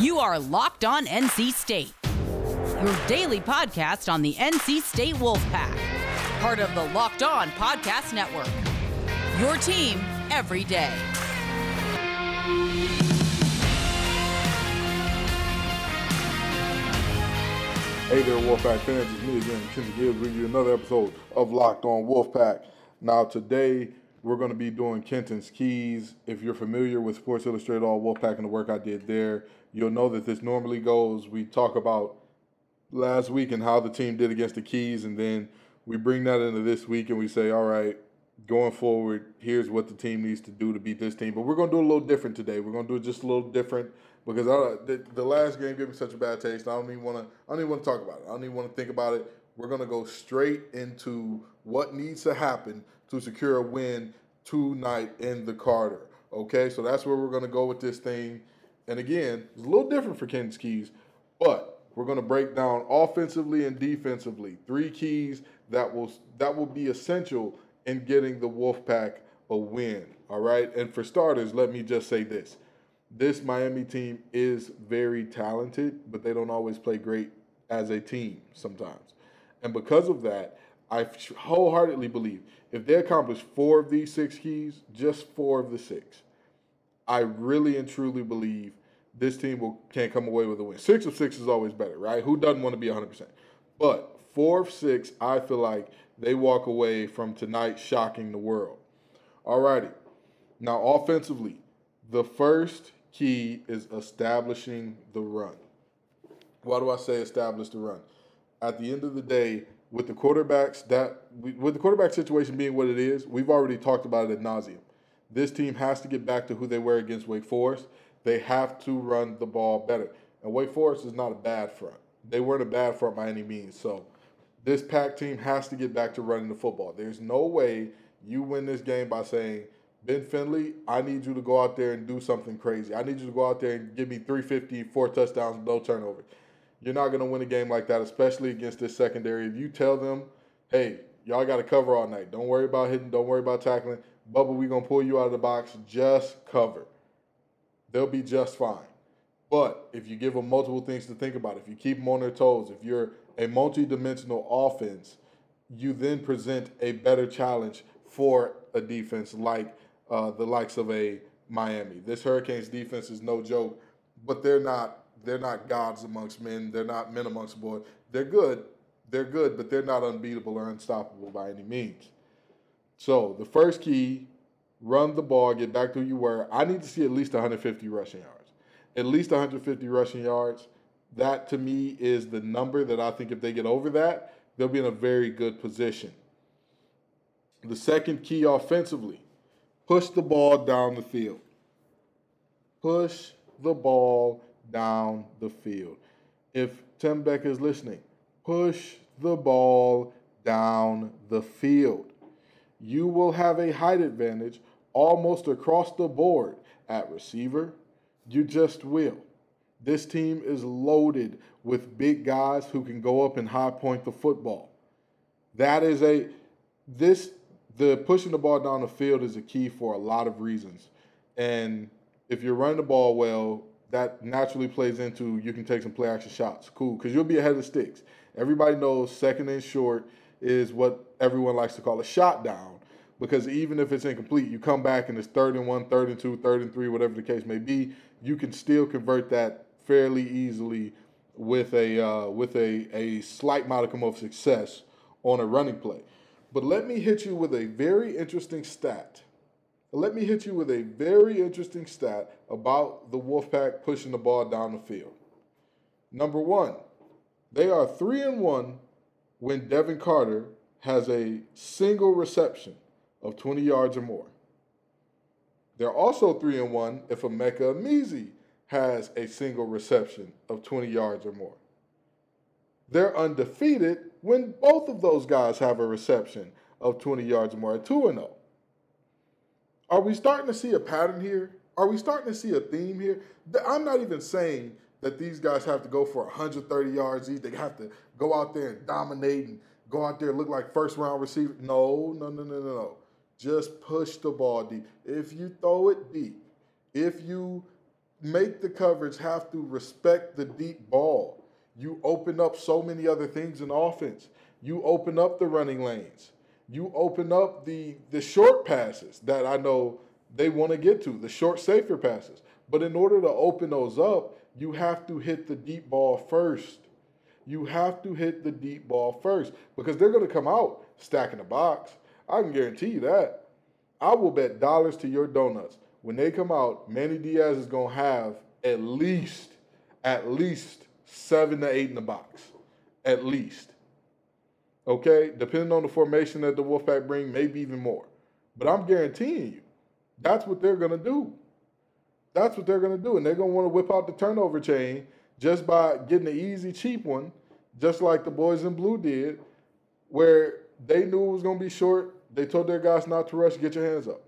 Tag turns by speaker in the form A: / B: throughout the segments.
A: You are Locked On NC State, your daily podcast on the NC State Wolfpack, part of the Locked On Podcast Network. Your team every day.
B: Hey there, Wolfpack fans. It's me again, Kenton Gibbs, bringing you another episode of Locked On Wolfpack. Now, today we're going to be doing Kenton's Keys. If you're familiar with Sports Illustrated All Wolfpack and the work I did there, you'll know that this normally goes. We talk about last week and how the team did against the Keys, and then we bring that into this week and we say, all right, going forward, here's what the team needs to do to beat this team. But we're going to do a little different today. We're going to do it just a little different because I, the, the last game gave me such a bad taste. I don't even want to. I don't even want to talk about it. I don't even want to think about it. We're going to go straight into what needs to happen to secure a win tonight in the Carter. Okay, so that's where we're going to go with this thing. And again, it's a little different for Kenton's Keys, but we're going to break down offensively and defensively three keys that will that will be essential in getting the Wolfpack a win. All right, and for starters, let me just say this this Miami team is very talented, but they don't always play great as a team sometimes. And because of that, I wholeheartedly believe if they accomplish four of these six keys, just four of the six, I really and truly believe this team will can't come away with a win. Six of six is always better, right? Who doesn't want to be 100%? But four of six, I feel like they walk away from tonight shocking the world. Alrighty. Now, offensively, the first key is establishing the run. Why do I say establish the run? At the end of the day, with the quarterbacks that with the quarterback situation being what it is, we've already talked about it ad nauseum. This team has to get back to who they were against Wake Forest. They have to run the ball better. And Wake Forest is not a bad front. They weren't a bad front by any means. So this pack team has to get back to running the football. There's no way you win this game by saying – Ben Finley, I need you to go out there and do something crazy. I need you to go out there and give me 350, four touchdowns, no turnover. You're not going to win a game like that, especially against this secondary. If you tell them, hey, y'all got to cover all night. Don't worry about hitting. Don't worry about tackling. Bubba, we're going to pull you out of the box. Just cover. They'll be just fine. But if you give them multiple things to think about, if you keep them on their toes, if you're a multi-dimensional offense, you then present a better challenge for a defense like uh, the likes of a Miami. This Hurricanes defense is no joke, but they're not they're not gods amongst men. They're not men amongst boys. They're good. They're good, but they're not unbeatable or unstoppable by any means. So the first key, run the ball, get back to who you were. I need to see at least 150 rushing yards. At least 150 rushing yards. That to me is the number that I think if they get over that, they'll be in a very good position. The second key offensively, push the ball down the field. Push the ball down the field. If Tim Beck is listening, push the ball down the field. You will have a height advantage almost across the board at receiver. You just will. This team is loaded with big guys who can go up and high point the football. That is a this the pushing the ball down the field is a key for a lot of reasons. And if you're running the ball well, that naturally plays into you can take some play action shots. Cool, because you'll be ahead of the sticks. Everybody knows second and short is what everyone likes to call a shot down. Because even if it's incomplete, you come back and it's third and one, third and two, third and three, whatever the case may be, you can still convert that fairly easily with a uh, with a, a slight modicum of success on a running play. But let me hit you with a very interesting stat. Let me hit you with a very interesting stat about the Wolfpack pushing the ball down the field. Number one, they are three and one when Devin Carter has a single reception of 20 yards or more. They're also three and one if Emeka Emezie has a single reception of 20 yards or more. They're undefeated when both of those guys have a reception of 20 yards or more at 2 and 0. Are we starting to see a pattern here? Are we starting to see a theme here? I'm not even saying that these guys have to go for 130 yards each. They have to go out there and dominate and go out there and look like first round receiver. No, no, no, no, no, no. Just push the ball deep. If you throw it deep, if you make the coverage have to respect the deep ball. You open up so many other things in offense. You open up the running lanes. You open up the the short passes that I know they want to get to, the short safer passes. But in order to open those up, you have to hit the deep ball first. You have to hit the deep ball first because they're going to come out stacking the box. I can guarantee you that. I will bet dollars to your donuts. When they come out, Manny Diaz is to have at least, at least seven to eight in the box. At least. Okay? Depending on the formation that the Wolfpack bring, maybe even more. But I'm guaranteeing you, that's what they're to do. That's what they're to do. And they're to want to whip out the turnover chain just by getting an easy, cheap one, just like the boys in blue did, where they knew it was to be short. They told their guys not to rush, get your hands up.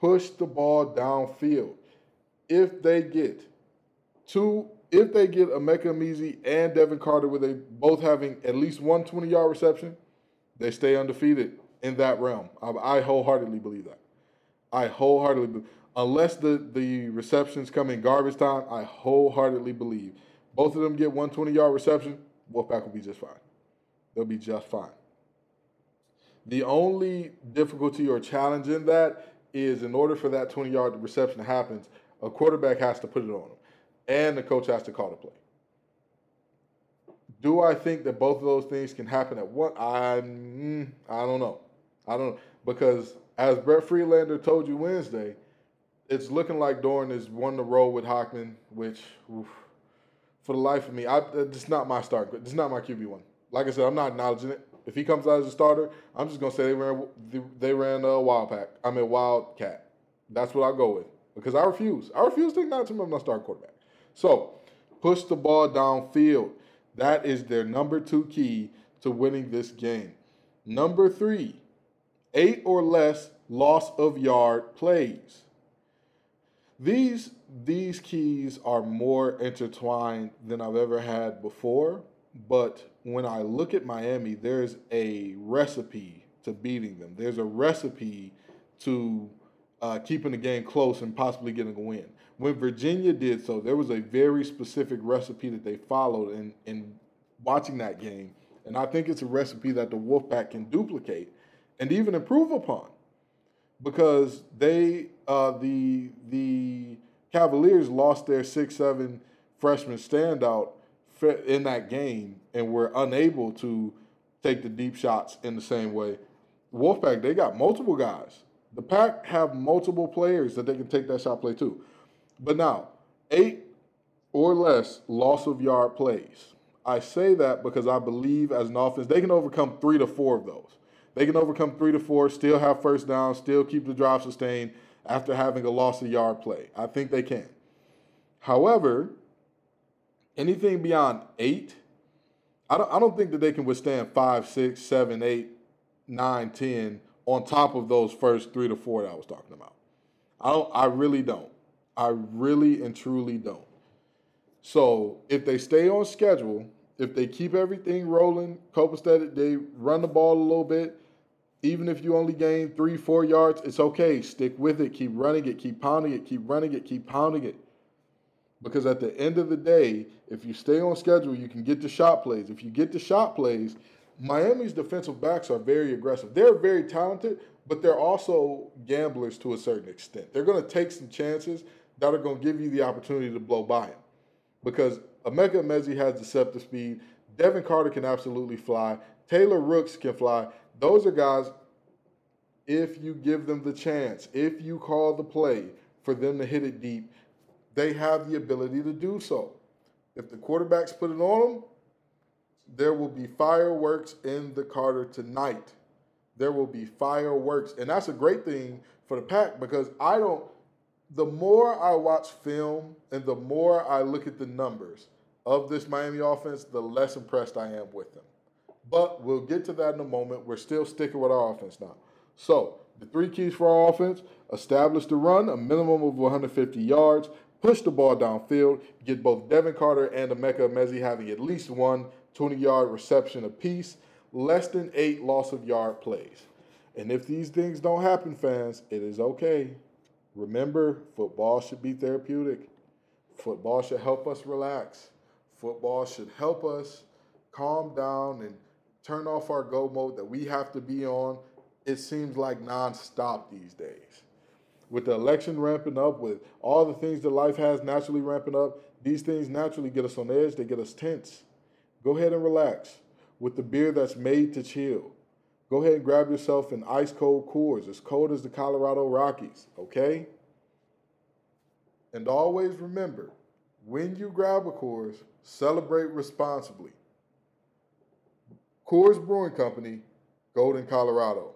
B: Push the ball downfield. If they get two, if they get Emeka Emezie and Devin Carter, where they both having at least one 20 yard reception, they stay undefeated in that realm. I, I wholeheartedly believe that. I wholeheartedly believe unless the, the receptions come in garbage time, I wholeheartedly believe both of them get 120 yard reception, Wolfpack will be just fine. They'll be just fine. The only difficulty or challenge in that is in order for that 20 yard reception to happen, a quarterback has to put it on them, and the coach has to call the play. Do I think that both of those things can happen at once? I mm, I don't know. I don't know because as Brett Friedlander told you Wednesday, it's looking like Doeren is one to roll with Hockman, which oof, for the life of me, I it's not my start. It's not my QB one. Like I said, I'm not acknowledging it. If he comes out as a starter, I'm just gonna say they ran they ran a wild pack. I mean wildcat. That's what I go with because I refuse. I refuse to acknowledge him as my starting quarterback. So push the ball downfield. That is their number two key to winning this game. Number three, eight or less loss of yard plays. These these keys are more intertwined than I've ever had before, but when I look at Miami, there's a recipe to beating them. There's a recipe to uh, keeping the game close and possibly getting a win. When Virginia did so, there was a very specific recipe that they followed in, in watching that game. And I think it's a recipe that the Wolfpack can duplicate and even improve upon because they uh, the the Cavaliers lost their six seven freshman standout in that game and were unable to take the deep shots in the same way. Wolfpack they got multiple guys. The pack have multiple players that they can take that shot play too. But now eight or less loss of yard plays. I say that because I believe as an offense they can overcome three to four of those. They can overcome three to four, still have first down, still keep the drive sustained after having a loss of yard play. I think they can. However, anything beyond eight, I don't, I don't think that they can withstand five, six, seven, eight, nine, ten on top of those first three to four that I was talking about. I don't. I really don't. I really and truly don't. So if they stay on schedule, if they keep everything rolling, Copastead, they run the ball a little bit, even if you only gain three, four yards, it's okay. Stick with it. Keep running it. Keep pounding it. Keep running it. Keep pounding it. Because at the end of the day, if you stay on schedule, you can get the shot plays. If you get the shot plays, Miami's defensive backs are very aggressive. They're very talented, but they're also gamblers to a certain extent. They're going to take some chances that are going to give you the opportunity to blow by them. Because Emeka Emezie has deceptive speed. Devin Carter can absolutely fly. Taylor Rooks can fly. Those are guys, if you give them the chance, if you call the play for them to hit it deep, they have the ability to do so. If the quarterbacks put it on them, there will be fireworks in the Carter tonight. There will be fireworks. And that's a great thing for the pack because I don't, the more I watch film and the more I look at the numbers of this Miami offense, the less impressed I am with them. But we'll get to that in a moment. We're still sticking with our offense now. So, the three keys for our offense establish the run, a minimum of 150 yards, push the ball downfield, get both Devin Carter and Emeka Emezie having at least one 20 yard reception apiece, less than eight loss of yard plays. And if these things don't happen, fans, it is okay. Remember, football should be therapeutic. Football should help us relax. Football should help us calm down and turn off our go mode that we have to be on. It seems like nonstop these days. With the election ramping up, with all the things that life has naturally ramping up, these things naturally get us on edge, they get us tense. Go ahead and relax with the beer that's made to chill. Go ahead and grab yourself an ice cold Coors, as cold as the Colorado Rockies, okay? And always remember, when you grab a Coors, celebrate responsibly. Coors Brewing Company, Golden, Colorado.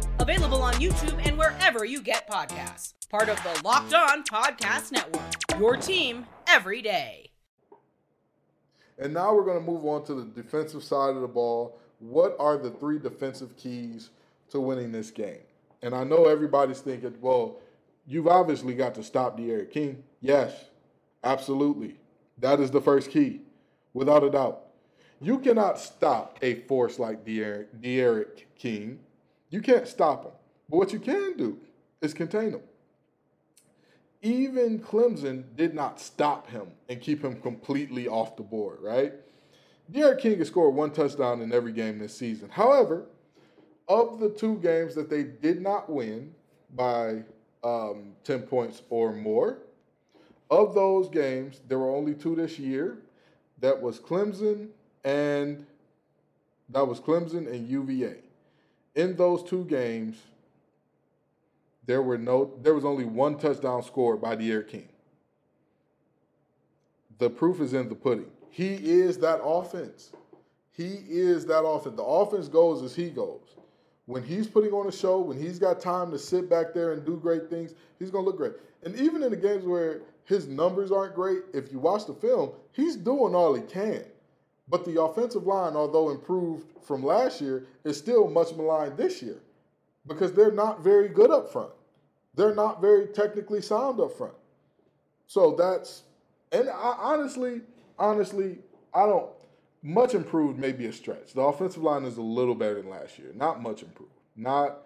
A: Available on YouTube and wherever you get podcasts. Part of the Locked On Podcast Network. Your team every day.
B: And now we're going to move on to the defensive side of the ball. What are the three defensive keys to winning this game? And I know everybody's thinking, well, you've obviously got to stop D'Eriq King. Yes, absolutely. That is the first key, without a doubt. You cannot stop a force like D'Eriq King. You can't stop him. But what you can do is contain him even Clemson did not stop him and keep him completely off the board, right? D'Eriq King has scored one touchdown in every game this season. However, of the two games that they did not win by um, 10 points or more, of those games, there were only two this year. That was Clemson and that was Clemson and UVA. In those two games, there were no there was only one touchdown scored by D'Eriq King. The proof is in the pudding. He is that offense. He is that offense. The offense goes as he goes. When he's putting on a show, when he's got time to sit back there and do great things, he's to look great. And even in the games where his numbers aren't great, if you watch the film, he's doing all he can. But the offensive line, although improved from last year, is still much maligned this year because they're not very good up front. They're not very technically sound up front. So that's, and I, honestly, honestly, I don't, much improved may be a stretch. The offensive line is a little better than last year. Not much improved. Not,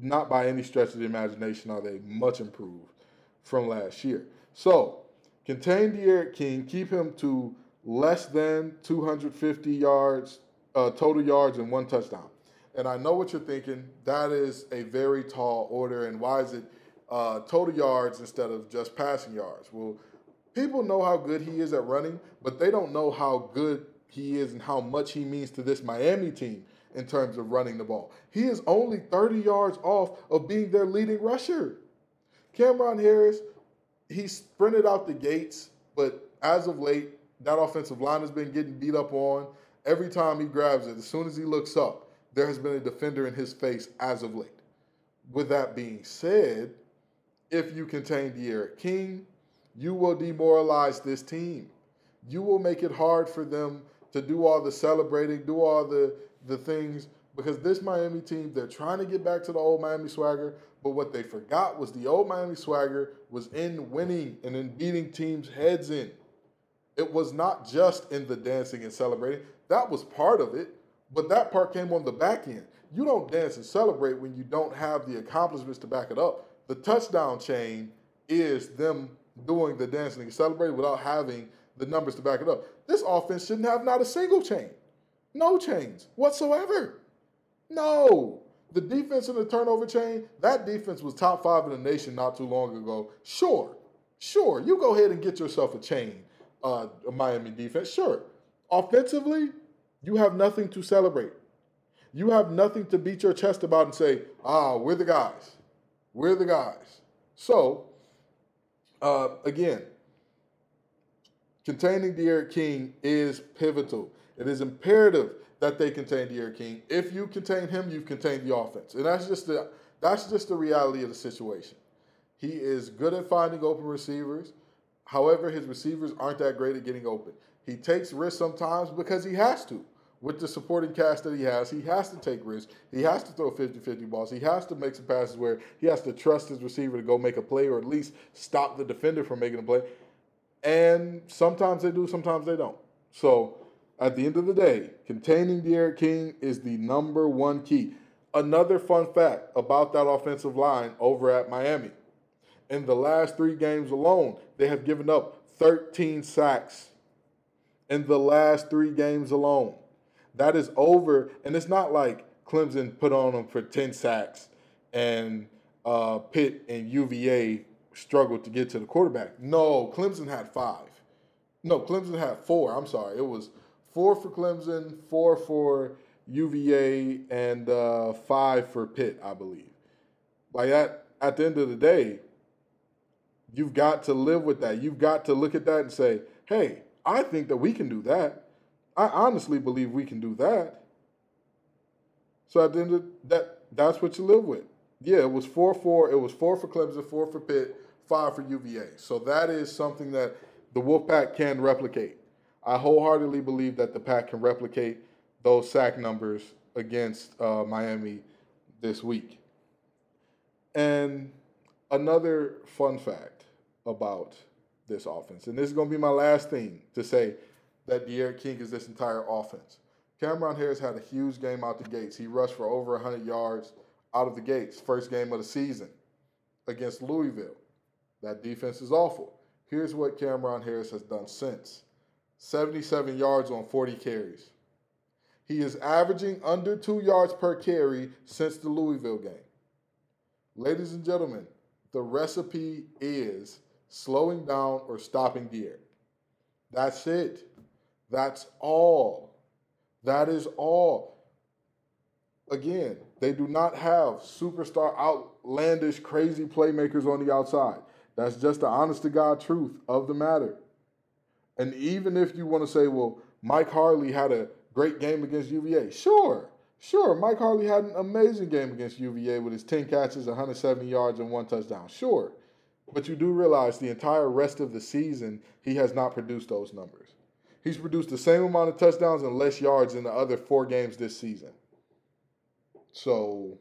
B: not by any stretch of the imagination are they much improved from last year. So, contain D'Eriq King, keep him to less than 250 yards, uh, total yards, and one touchdown. And I know what you're thinking. That is a very tall order. And why is it uh, total yards instead of just passing yards? Well, people know how good he is at running, but they don't know how good he is and how much he means to this Miami team in terms of running the ball. He is only 30 yards off of being their leading rusher. Cam'Ron Harris, he sprinted out the gates, but as of late, that offensive line has been getting beat up on. Every time he grabs it, as soon as he looks up, there has been a defender in his face as of late. With that being said, if you contain D'Eriq King, you will demoralize this team. You will make it hard for them to do all the celebrating, do all the, the things, because this Miami team, they're trying to get back to the old Miami swagger, but what they forgot was the old Miami swagger was in winning and in beating teams' heads in. It was not just in the dancing and celebrating. That was part of it. But that part came on the back end. You don't dance and celebrate when you don't have the accomplishments to back it up. The touchdown chain is them doing the dancing and celebrating without having the numbers to back it up. This offense shouldn't have not a single chain. No chains whatsoever. No. The defense in the turnover chain, that defense was top five in the nation not too long ago. Sure, sure. You go ahead and get yourself a chain, uh, Miami defense. Sure. Offensively, you have nothing to celebrate. You have nothing to beat your chest about and say, ah, we're the guys. We're the guys. So, uh, again, containing D'Eriq King is pivotal. It is imperative that they contain D'Eriq King. If you contain him, you've contained the offense. And that's just the that's just the reality of the situation. He is good at finding open receivers. However, his receivers aren't that great at getting open. He takes risks sometimes because he has to. With the supporting cast that he has, he has to take risks. He has to throw 50 50 balls. He has to make some passes where he has to trust his receiver to go make a play or at least stop the defender from making a play. And sometimes they do, sometimes they don't. So at the end of the day, containing D'Eriq King is the number one key. Another fun fact about that offensive line over at Miami. In the last three games alone, they have given up 13 sacks in the last three games alone. That is over, and it's not like Clemson put on them for 10 sacks and uh, Pitt and UVA struggled to get to the quarterback. No, Clemson had five. No, Clemson had four. I'm sorry. It was four for Clemson, four for UVA, and uh, five for Pitt, I believe. Like at, at the end of the day, you've got to live with that. You've got to look at that and say, hey, I think that we can do that. I honestly believe we can do that. So at the end of that, that's what you live with. Yeah, it was four four. It was four for Clemson, four for Pitt, five for UVA. So that is something that the Wolfpack can replicate. I wholeheartedly believe that the Pack can replicate those sack numbers against uh, Miami this week. And another fun fact about this offense, and this is going to be my last thing to say that D'Eriq King is this entire offense. Cam'Ron Harris had a huge game out the gates. He rushed for over 100 yards out of the gates, first game of the season against Louisville. That defense is awful. Here's what Cam'Ron Harris has done since 77 yards on 40 carries. He is averaging under two yards per carry since the Louisville game. Ladies and gentlemen, the recipe is slowing down or stopping D'Eriq. That's it. That's all. That is all. Again, they do not have superstar, outlandish, crazy playmakers on the outside. That's just the honest to God truth of the matter. And even if you want to say, well, Mike Harley had a great game against UVA, sure, sure. Mike Harley had an amazing game against UVA with his 10 catches, 170 yards, and one touchdown, sure. But you do realize the entire rest of the season, he has not produced those numbers. He's produced the same amount of touchdowns and less yards in the other four games this season. So,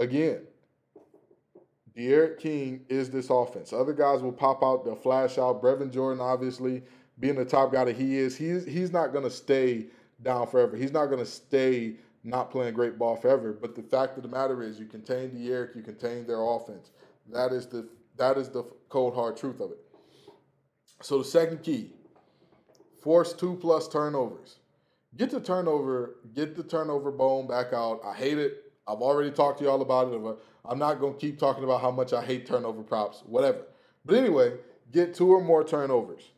B: again, D'Eriq King is this offense. Other guys will pop out, they'll flash out. Brevin Jordan, obviously, being the top guy that he is, he's he's not gonna stay down forever. He's not gonna stay not playing great ball forever. But the fact of the matter is, you contain D'Eriq, you contain their offense. That is the that is the cold hard truth of it. So the second key, force two plus turnovers. Get the turnover, get the turnover bone back out. I hate it. I've already talked to y'all about it. I'm not to keep talking about how much I hate turnover props, whatever. But anyway, get two or more turnovers.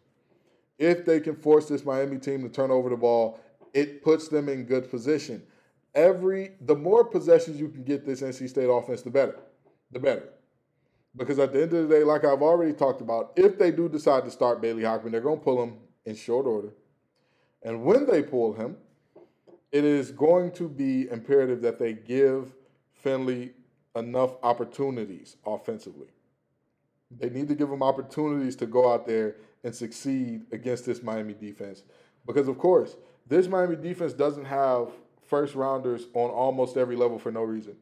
B: If they can force this Miami team to turn over the ball, it puts them in good position. Every the more possessions you can get this NC State offense, the better. The better. Because at the end of the day, like I've already talked about, if they do decide to start Bailey Hockman, they're going to pull him in short order. And when they pull him, it is going to be imperative that they give Finley enough opportunities offensively. They need to give him opportunities to go out there and succeed against this Miami defense. Because, of course, this Miami defense doesn't have first rounders on almost every level for no reason.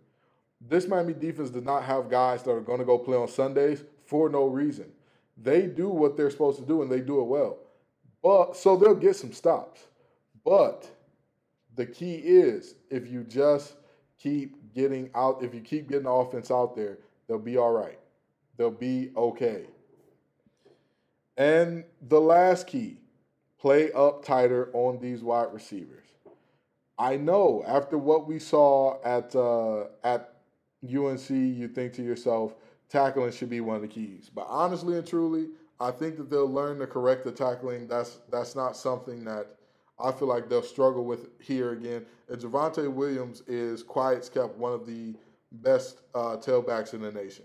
B: This Miami defense does not have guys that are going to go play on Sundays for no reason. They do what they're supposed to do and they do it well. But so they'll get some stops. But the key is if you just keep getting out, if you keep getting the offense out there, they'll be all right. They'll be okay. And the last key, play up tighter on these wide receivers. I know after what we saw at uh, at UNC, you think to yourself, tackling should be one of the keys. But honestly and truly, I think that they'll learn to correct the tackling. That's that's not something that I feel like they'll struggle with here again. And Javonte Williams is quiet kept one of the best uh, tailbacks in the nation.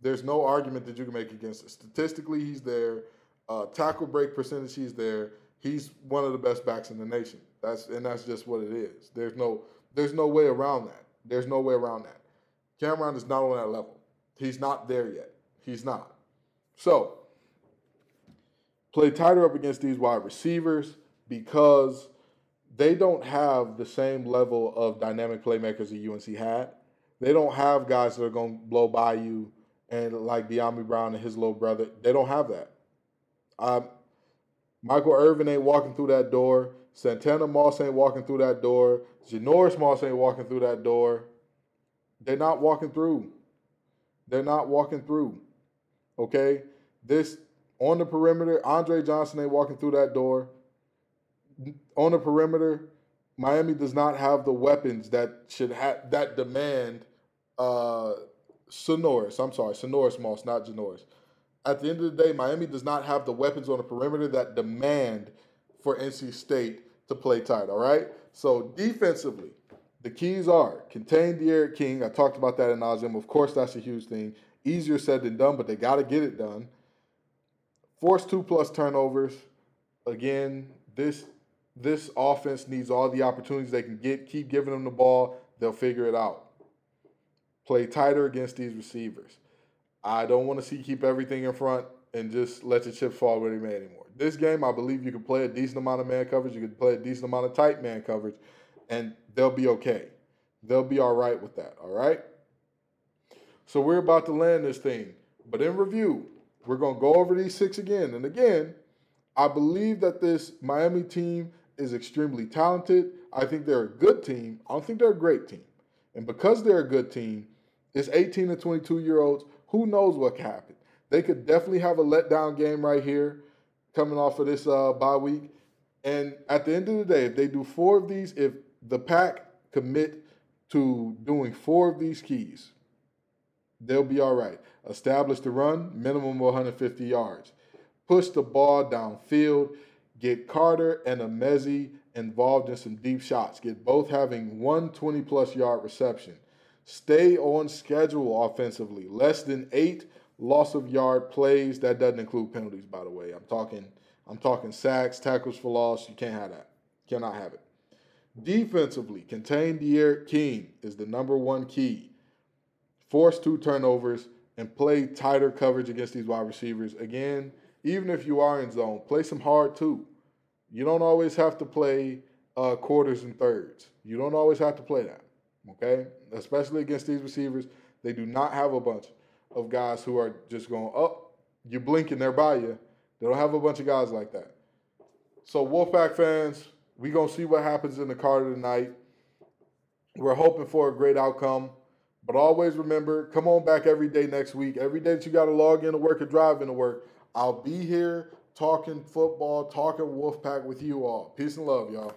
B: There's no argument that you can make against it. Statistically, he's there. Uh, tackle break percentage, he's there. He's one of the best backs in the nation. That's and that's just what it is. There's no there's no way around that. There's no way around that. Cam'Ron is not on that level. He's not there yet. He's not. So play tighter up against these wide receivers because they don't have the same level of dynamic playmakers that UNC had. They don't have guys that are going to blow by you and like Dyami Brown and his little brother. They don't have that. Um, Michael Irvin ain't walking through that door. Santana Moss ain't walking through that door. Janoris Moss ain't walking through that door. They're not walking through. They're not walking through. Okay? This on the perimeter, Andre Johnson ain't walking through that door. On the perimeter, Miami does not have the weapons that should have that demand uh Sinorice. I'm sorry, Sinorice Moss, not Janoris. At the end of the day, Miami does not have the weapons on the perimeter that demand for NC State to play tight, all right? So defensively, the keys are contain D'Eriq King. I talked about that in nauseum. Of course, that's a huge thing. Easier said than done, but they got to get it done. Force two plus turnovers. Again, this this offense needs all the opportunities they can get. Keep giving them the ball. They'll figure it out. Play tighter against these receivers. I don't want to see keep everything in front and just let the chips fall where they may anymore. This game, I believe you can play a decent amount of man coverage. You can play a decent amount of tight man coverage, and they'll be okay. They'll be all right with that. All right. So we're about to land this thing, but in review, we're gonna go over these six again and again. I believe that this Miami team is extremely talented. I think they're a good team. I don't think they're a great team. And because they're a good team, it's 18 to 22 year olds. Who knows what could happen? They could definitely have a letdown game right here coming off of this uh, bye week. And at the end of the day, if they do four of these, if the pack commit to doing four of these keys, they'll be all right. Establish the run, minimum of 150 yards. Push the ball downfield. Get Carter and Emezie involved in some deep shots. Get both having one 20 plus yard reception. Stay on schedule offensively. Less than eight loss of yard plays. That doesn't include penalties, by the way. I'm talking I'm talking sacks, tackles for loss. You can't have that. Cannot have it. Defensively, contain D'Eriq King is the number one key. Force two turnovers and play tighter coverage against these wide receivers. Again, even if you are in zone, play some hard too. You don't always have to play uh, quarters and thirds. You don't always have to play that. Okay, especially against these receivers, they do not have a bunch of guys who are just going, oh, you blink and they're by you. They don't have a bunch of guys like that. So Wolfpack fans, we gonna see what happens in the Carter tonight. We're hoping for a great outcome. But always remember, come on back every day next week. Every day that you got to log in to work or drive into work, I'll be here talking football, talking Wolfpack with you all. Peace and love, y'all.